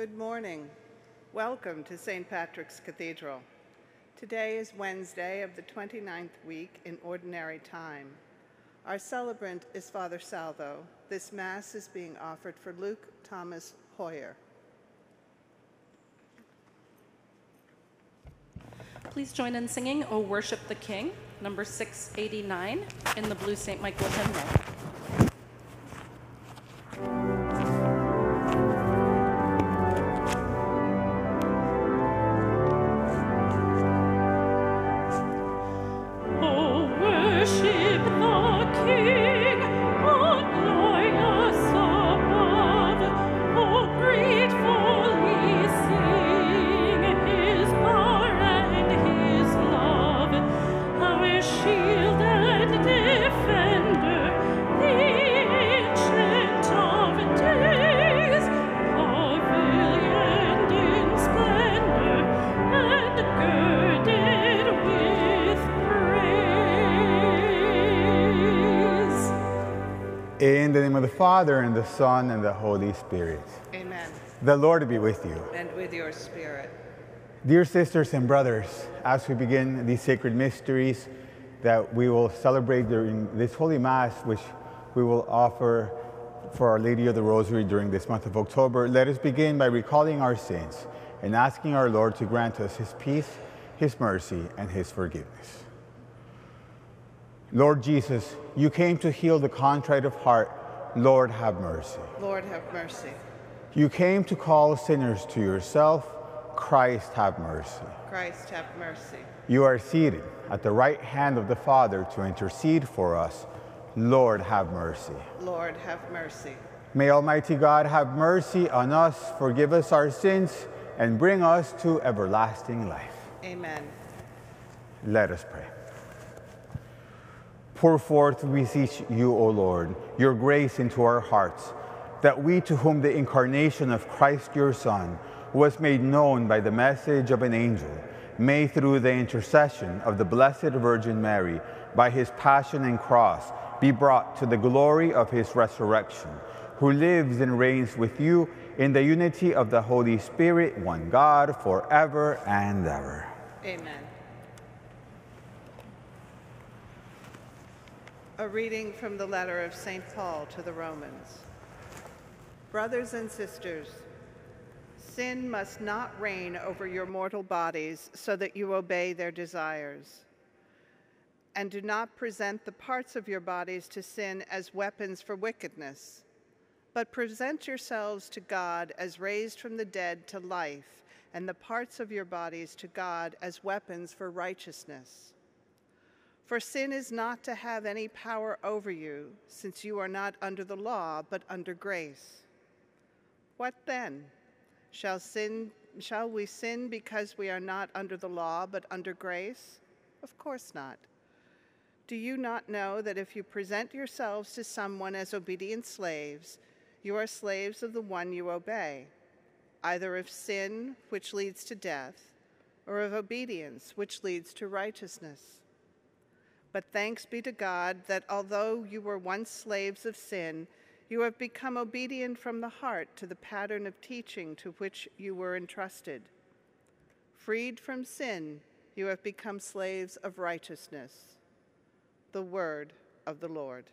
Good morning. Welcome to St. Patrick's Cathedral. Today is Wednesday of the 29th week in Ordinary Time. Our celebrant is Father Salvo. This Mass is being offered for Luke Thomas Hoyer. Please join in singing O Worship the King, number 689, in the Blue St. Michael hymnal. Father, and the Son, and the Holy Spirit. Amen. The Lord be with you. And with your spirit. Dear sisters and brothers, as we begin these sacred mysteries that we will celebrate during this Holy Mass, which we will offer for Our Lady of the Rosary during this month of October, let us begin by recalling our sins and asking our Lord to grant us His peace, His mercy, and His forgiveness. Lord Jesus, you came to heal the contrite of heart. Lord, have mercy. Lord, have mercy. You came to call sinners to yourself. Christ, have mercy. Christ, have mercy. You are seated at the right hand of the Father to intercede for us. Lord, have mercy. Lord, have mercy. May Almighty God have mercy on us, forgive us our sins, and bring us to everlasting life. Amen. Let us pray. Pour forth, we beseech you, O Lord, your grace into our hearts, that we to whom the incarnation of Christ your Son was made known by the message of an angel, may through the intercession of the Blessed Virgin Mary, by his passion and cross, be brought to the glory of his resurrection, who lives and reigns with you in the unity of the Holy Spirit, one God, forever and ever. Amen. A reading from the letter of St. Paul to the Romans. Brothers and sisters, sin must not reign over your mortal bodies so that you obey their desires. And do not present the parts of your bodies to sin as weapons for wickedness, but present yourselves to God as raised from the dead to life, and the parts of your bodies to God as weapons for righteousness. For sin is not to have any power over you, since you are not under the law, but under grace. What then? Shall, sin, shall we sin because we are not under the law, but under grace? Of course not. Do you not know that if you present yourselves to someone as obedient slaves, you are slaves of the one you obey, either of sin, which leads to death, or of obedience, which leads to righteousness? But thanks be to God that although you were once slaves of sin, you have become obedient from the heart to the pattern of teaching to which you were entrusted. Freed from sin, you have become slaves of righteousness. The word of the Lord.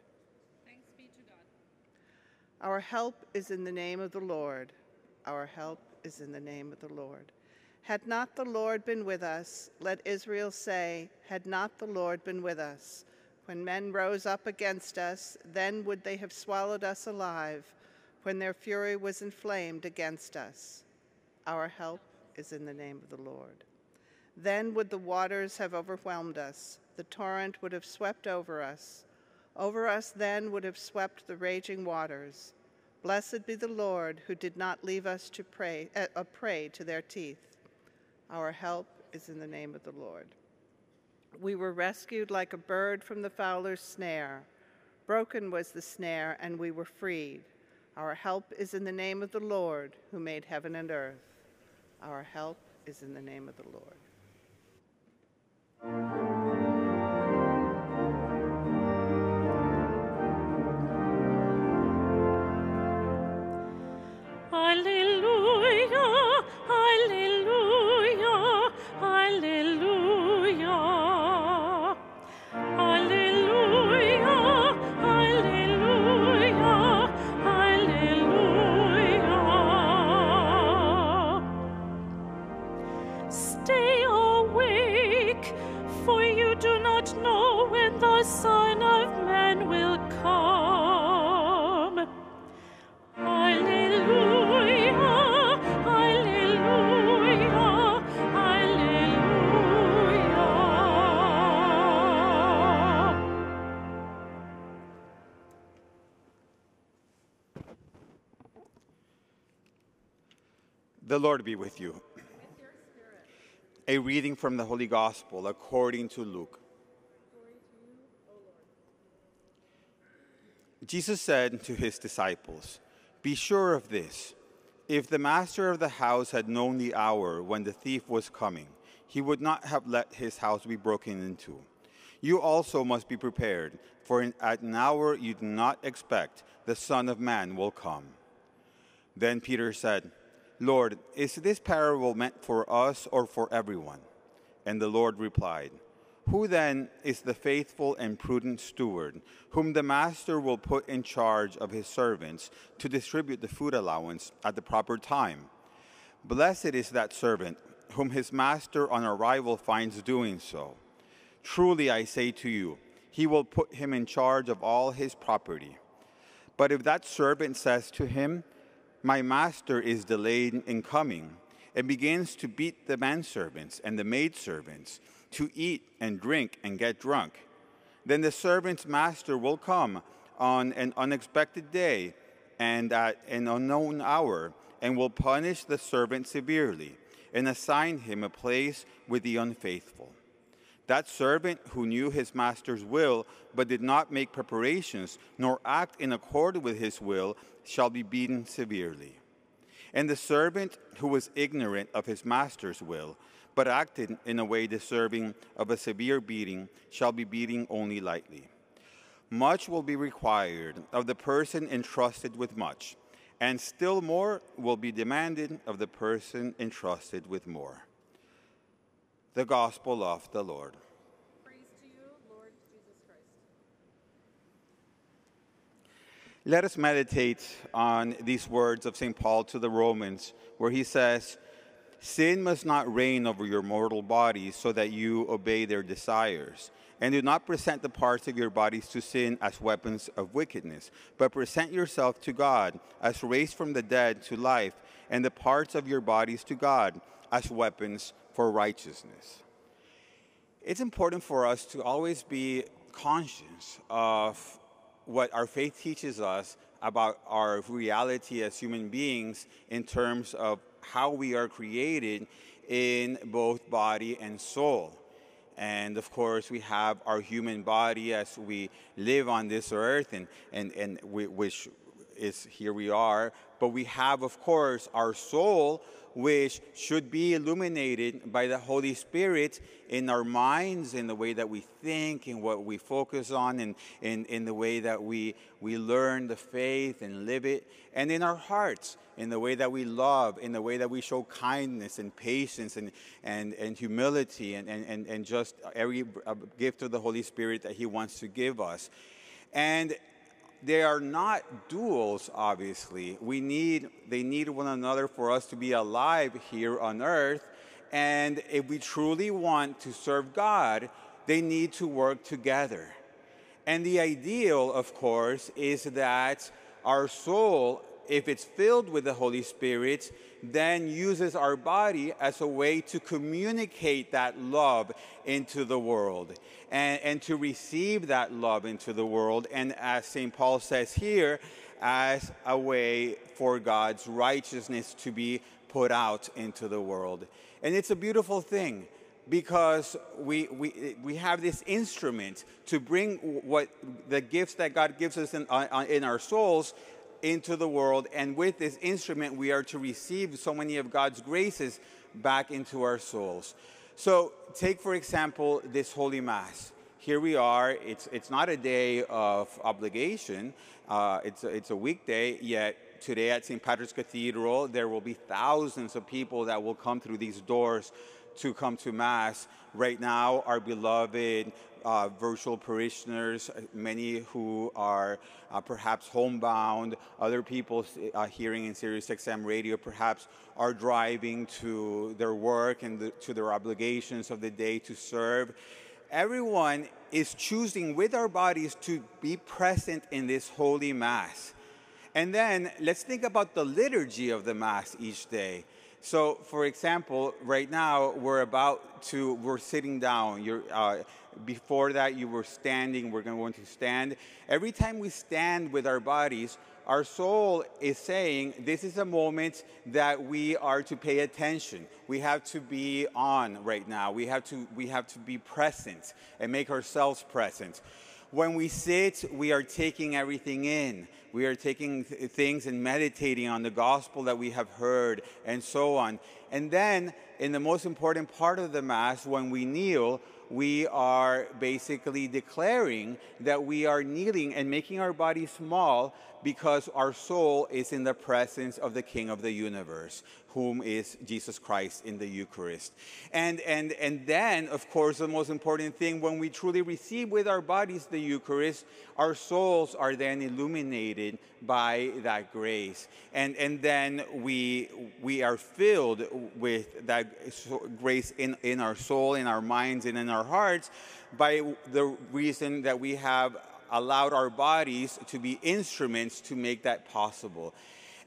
Thanks be to God. Our help is in the name of the Lord. Our help is in the name of the Lord. Had not the Lord been with us, let Israel say, had not the Lord been with us. When men rose up against us, then would they have swallowed us alive, when their fury was inflamed against us. Our help is in the name of the Lord. Then would the waters have overwhelmed us, the torrent would have swept over us. Over us then would have swept the raging waters. Blessed be the Lord who did not leave us to pray, uh, a prey to their teeth. Our help is in the name of the Lord. We were rescued like a bird from the fowler's snare. Broken was the snare, and we were freed. Our help is in the name of the Lord who made heaven and earth. Our help is in the name of the Lord. Alleluia, The Lord be with you. A reading from the Holy Gospel according to Luke. Jesus said to his disciples, Be sure of this. If the master of the house had known the hour when the thief was coming, he would not have let his house be broken into. You also must be prepared, for at an hour you do not expect the Son of Man will come. Then Peter said, Lord, is this parable meant for us or for everyone? And the Lord replied, Who then is the faithful and prudent steward, whom the master will put in charge of his servants to distribute the food allowance at the proper time? Blessed is that servant whom his master on arrival finds doing so. Truly I say to you, he will put him in charge of all his property. But if that servant says to him, My master is delayed in coming, and begins to beat the manservants and the maidservants, to eat and drink and get drunk, then the servant's master will come on an unexpected day and at an unknown hour, and will punish the servant severely, and assign him a place with the unfaithful. That servant who knew his master's will, but did not make preparations, nor act in accord with his will, shall be beaten severely. And the servant who was ignorant of his master's will, but acted in a way deserving of a severe beating, shall be beaten only lightly. Much will be required of the person entrusted with much, and still more will be demanded of the person entrusted with more. The Gospel of the Lord. Praise to you, Lord Jesus Christ. Let us meditate on these words of St. Paul to the Romans, where he says, Sin must not reign over your mortal bodies so that you obey their desires. And do not present the parts of your bodies to sin as weapons of wickedness, but present yourself to God as raised from the dead to life, and the parts of your bodies to God as weapons for righteousness. It's important for us to always be conscious of what our faith teaches us about our reality as human beings in terms of how we are created in both body and soul. And of course, we have our human body as we live on this earth, and, and, and we, which is here we are. But we have, of course, our soul, which should be illuminated by the Holy Spirit in our minds, in the way that we think, in what we focus on, and in, in the way that we, we learn the faith and live it, and in our hearts, in the way that we love, in the way that we show kindness and patience and, and, and humility, and, and, and, just every uh, gift of the Holy Spirit that He wants to give us. And they are not duals obviously. We need they need one another for us to be alive here on earth. And if we truly want to serve god they need to work together. And the ideal of course is that our soul if it's filled with the holy spirit then uses our body as a way to communicate that love into the world and, and to receive that love into the world. And as St. Paul says here, as a way for God's righteousness to be put out into the world. And it's a beautiful thing because we, we, we have this instrument to bring what the gifts that God gives us in, uh, in our souls into the world. And with this instrument, we are to receive so many of God's graces back into our souls. So, take for example this Holy Mass. Here we are, it's, it's not a day of obligation, uh, it's, a, it's a weekday, yet today at St. Patrick's Cathedral, there will be thousands of people that will come through these doors to come to Mass. Right now, our beloved uh, virtual parishioners, many who are uh, perhaps homebound, other people uh, hearing in Sirius XM radio perhaps are driving to their work and the, to their obligations of the day to serve. Everyone is choosing with our bodies to be present in this holy Mass. And then let's think about the liturgy of the Mass each day. So, for example, right now we're about to, we're sitting down. You're, uh, before that, you were standing. We're going to stand. Every time we stand with our bodies, our soul is saying this is a moment that we are to pay attention. We have to be on right now. We have to, we have to be present and make ourselves present. When we sit, we are taking everything in. We are taking th- things and meditating on the gospel that we have heard and so on. And then, in the most important part of the Mass, when we kneel, we are basically declaring that we are kneeling and making our body small because our soul is in the presence of the King of the universe, whom is Jesus Christ in the Eucharist. And, and, and then, of course, the most important thing, when we truly receive with our bodies the Eucharist, our souls are then illuminated by that grace. And, and then we, we are filled with that grace in, in our soul, in our minds, and in our hearts by the reason that we have allowed our bodies to be instruments to make that possible.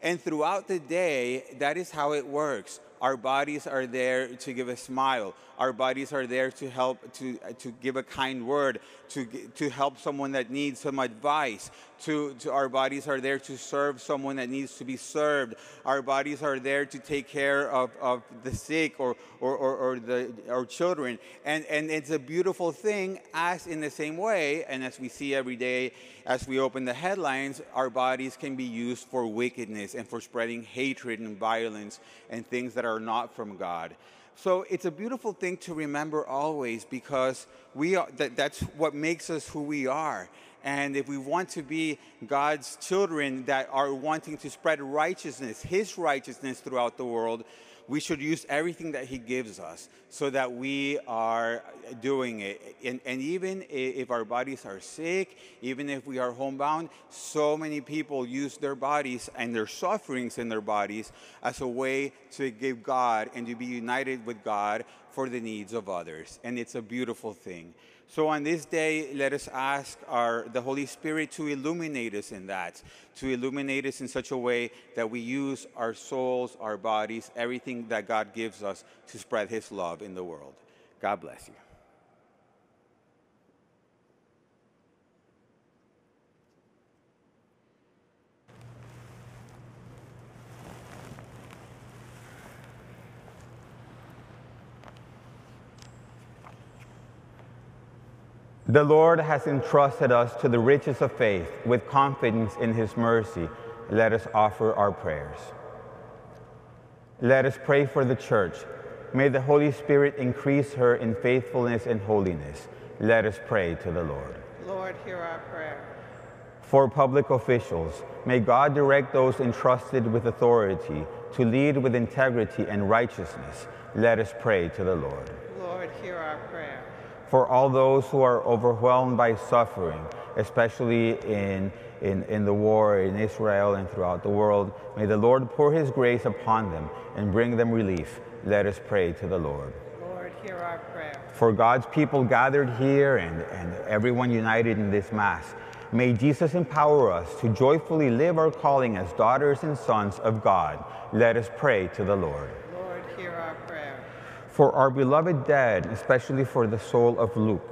And throughout the day, that is how it works. Our bodies are there to give a smile. Our bodies are there to help, to, to give a kind word, to, to help someone that needs some advice. To, to, our bodies are there to serve someone that needs to be served. Our bodies are there to take care of, of the sick or, or, or, or the, our children. And, and it's a beautiful thing, as in the same way, and as we see every day as we open the headlines, our bodies can be used for wickedness and for spreading hatred and violence and things that are not from God. So it's a beautiful thing to remember always because we are, that, that's what makes us who we are. And if we want to be God's children that are wanting to spread righteousness, His righteousness throughout the world, we should use everything that He gives us so that we are doing it. And, and even if our bodies are sick, even if we are homebound, so many people use their bodies and their sufferings in their bodies as a way to give God and to be united with God for the needs of others. And it's a beautiful thing. So on this day, let us ask our, the Holy Spirit to illuminate us in that, to illuminate us in such a way that we use our souls, our bodies, everything that God gives us to spread His love in the world. God bless you. The Lord has entrusted us to the riches of faith with confidence in his mercy. Let us offer our prayers. Let us pray for the church. May the Holy Spirit increase her in faithfulness and holiness. Let us pray to the Lord. Lord, hear our prayer. For public officials, may God direct those entrusted with authority to lead with integrity and righteousness. Let us pray to the Lord. Lord, hear our prayer for all those who are overwhelmed by suffering, especially in, in, in the war in Israel and throughout the world. May the Lord pour his grace upon them and bring them relief. Let us pray to the Lord. Lord, hear our prayer. For God's people gathered here and, and everyone united in this Mass, may Jesus empower us to joyfully live our calling as daughters and sons of God. Let us pray to the Lord for our beloved dead, especially for the soul of Luke.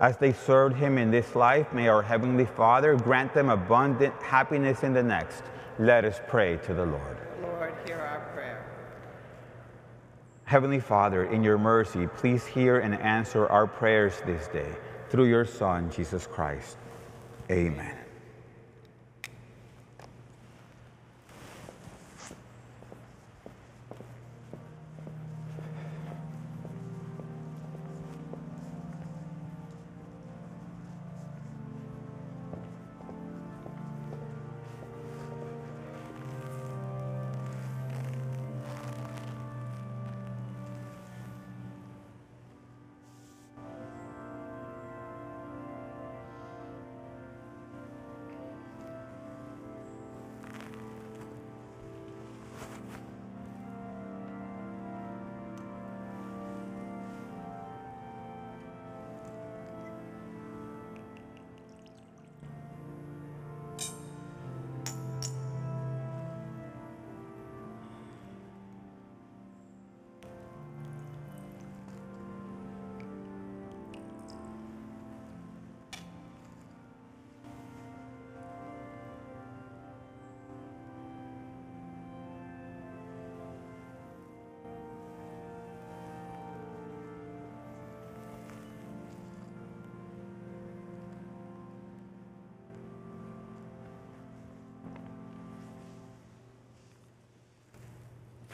As they served him in this life, may our Heavenly Father grant them abundant happiness in the next. Let us pray to the Lord. Lord, hear our prayer. Heavenly Father, in your mercy, please hear and answer our prayers this day through your Son, Jesus Christ. Amen.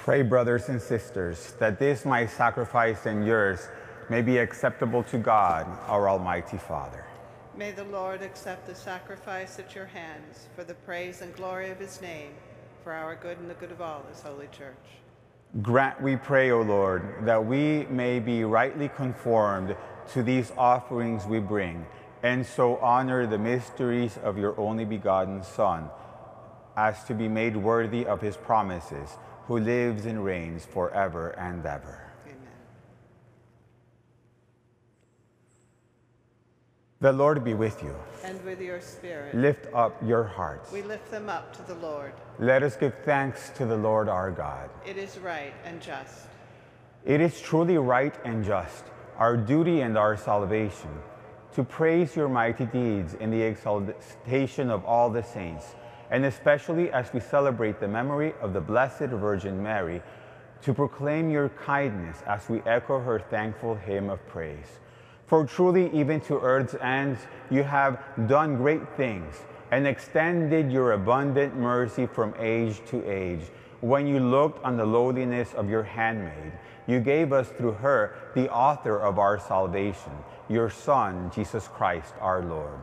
Pray, brothers and sisters, that this my sacrifice and yours may be acceptable to God, our Almighty Father. May the Lord accept the sacrifice at your hands for the praise and glory of his name, for our good and the good of all his holy church. Grant, we pray, O Lord, that we may be rightly conformed to these offerings we bring, and so honor the mysteries of your only begotten Son, as to be made worthy of his promises, who lives and reigns forever and ever. Amen. The Lord be with you. And with your spirit, Lift up your hearts. we lift them up to the Lord. Let us give thanks to the Lord our God. It is right and just. It is truly right and just, our duty and our salvation, to praise your mighty deeds in the exaltation of all the saints, and especially as we celebrate the memory of the Blessed Virgin Mary, to proclaim your kindness as we echo her thankful hymn of praise. For truly, even to earth's ends, you have done great things and extended your abundant mercy from age to age. When you looked on the lowliness of your handmaid, you gave us through her the author of our salvation, your Son, Jesus Christ our Lord.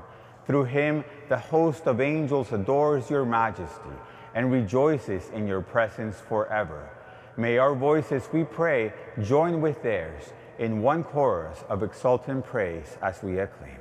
Through him, the host of angels adores your majesty and rejoices in your presence forever. May our voices, we pray, join with theirs in one chorus of exultant praise as we acclaim.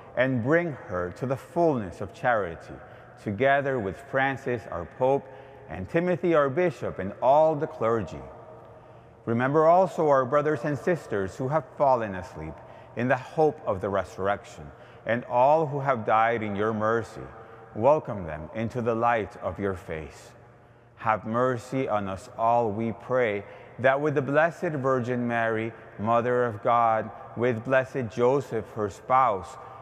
and bring her to the fullness of charity, together with Francis, our Pope, and Timothy, our Bishop, and all the clergy. Remember also our brothers and sisters who have fallen asleep in the hope of the resurrection, and all who have died in your mercy. Welcome them into the light of your face. Have mercy on us all, we pray, that with the Blessed Virgin Mary, Mother of God, with blessed Joseph, her spouse,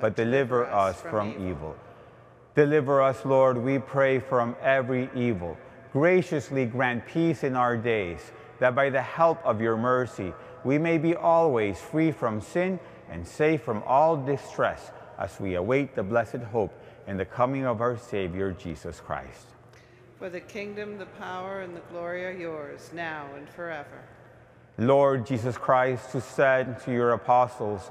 but deliver us from evil. Deliver us, Lord, we pray, from every evil. Graciously grant peace in our days, that by the help of your mercy we may be always free from sin and safe from all distress as we await the blessed hope and the coming of our Savior Jesus Christ. For the kingdom, the power, and the glory are yours, now and forever. Lord Jesus Christ, who said to your apostles,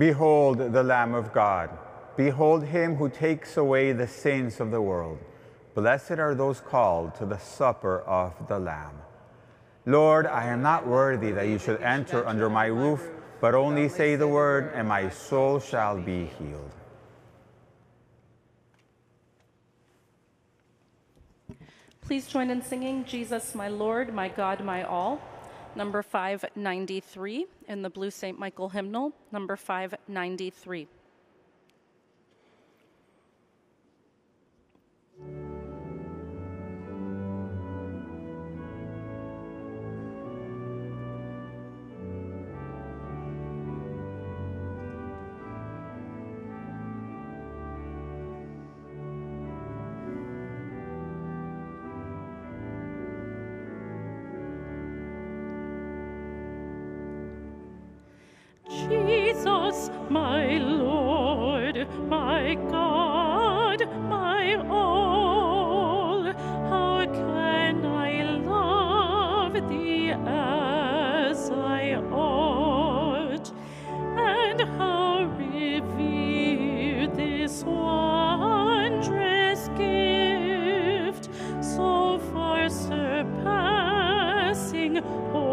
Behold the Lamb of God. Behold him who takes away the sins of the world. Blessed are those called to the supper of the Lamb. Lord, I am not worthy that you should enter under my roof, but only say the word, and my soul shall be healed. Please join in singing Jesus, my Lord, my God, my all. Number 593 in the Blue St. Michael hymnal, number 593. Surpassing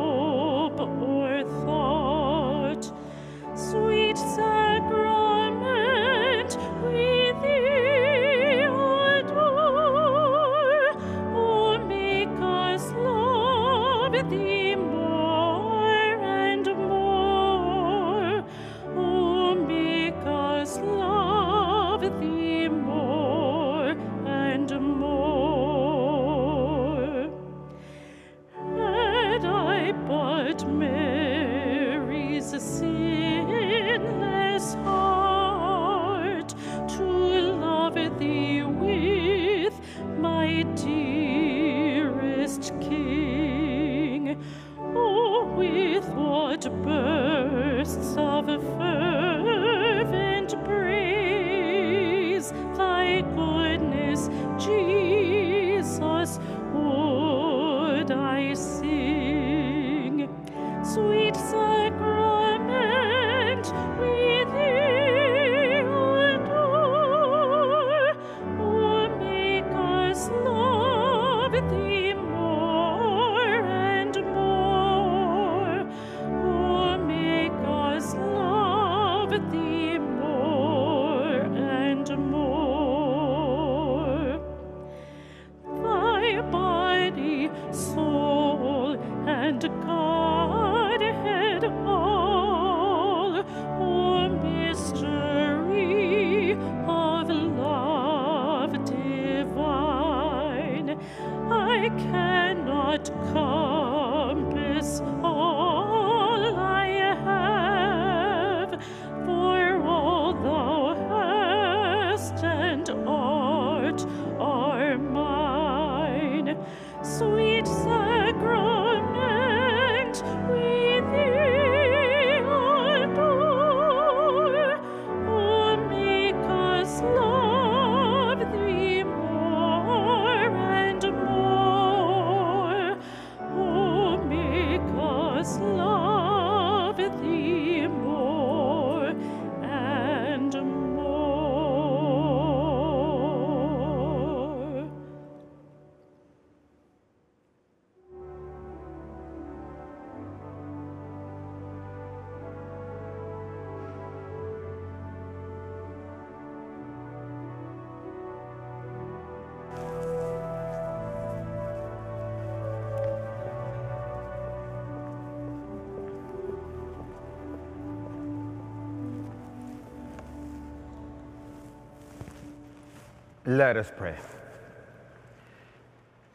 Let us pray.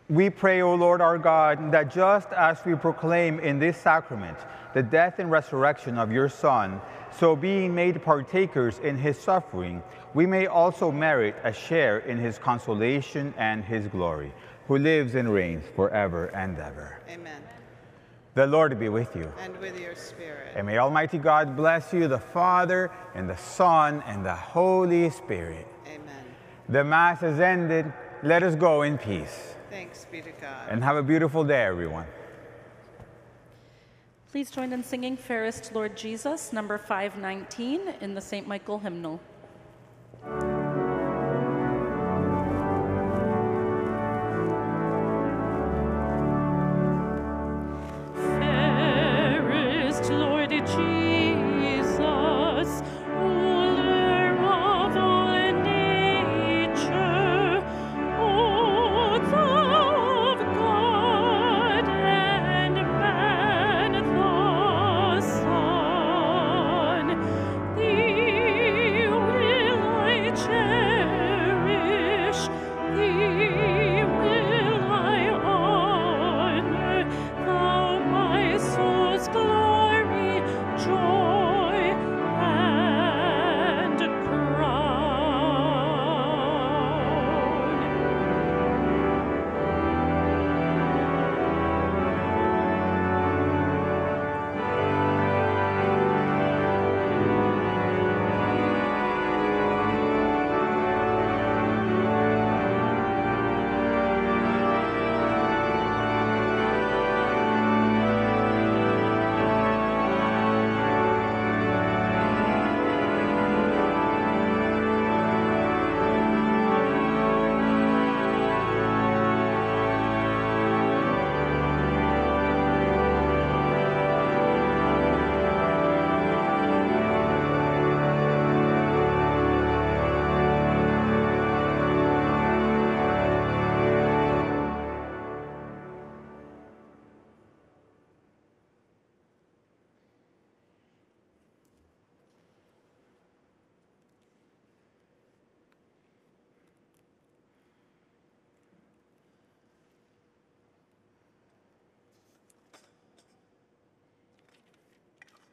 We pray, O Lord our God, that just as we proclaim in this sacrament the death and resurrection of your Son, so being made partakers in his suffering, we may also merit a share in his consolation and his glory, who lives and reigns forever and ever. Amen. The Lord be with you. And with your spirit. And may Almighty God bless you, the Father, and the Son, and the Holy Spirit. Amen. The Mass has ended. Let us go in peace. Thanks be to God. And have a beautiful day, everyone. Please join in singing Fairest Lord Jesus, number 519, in the St. Michael hymnal.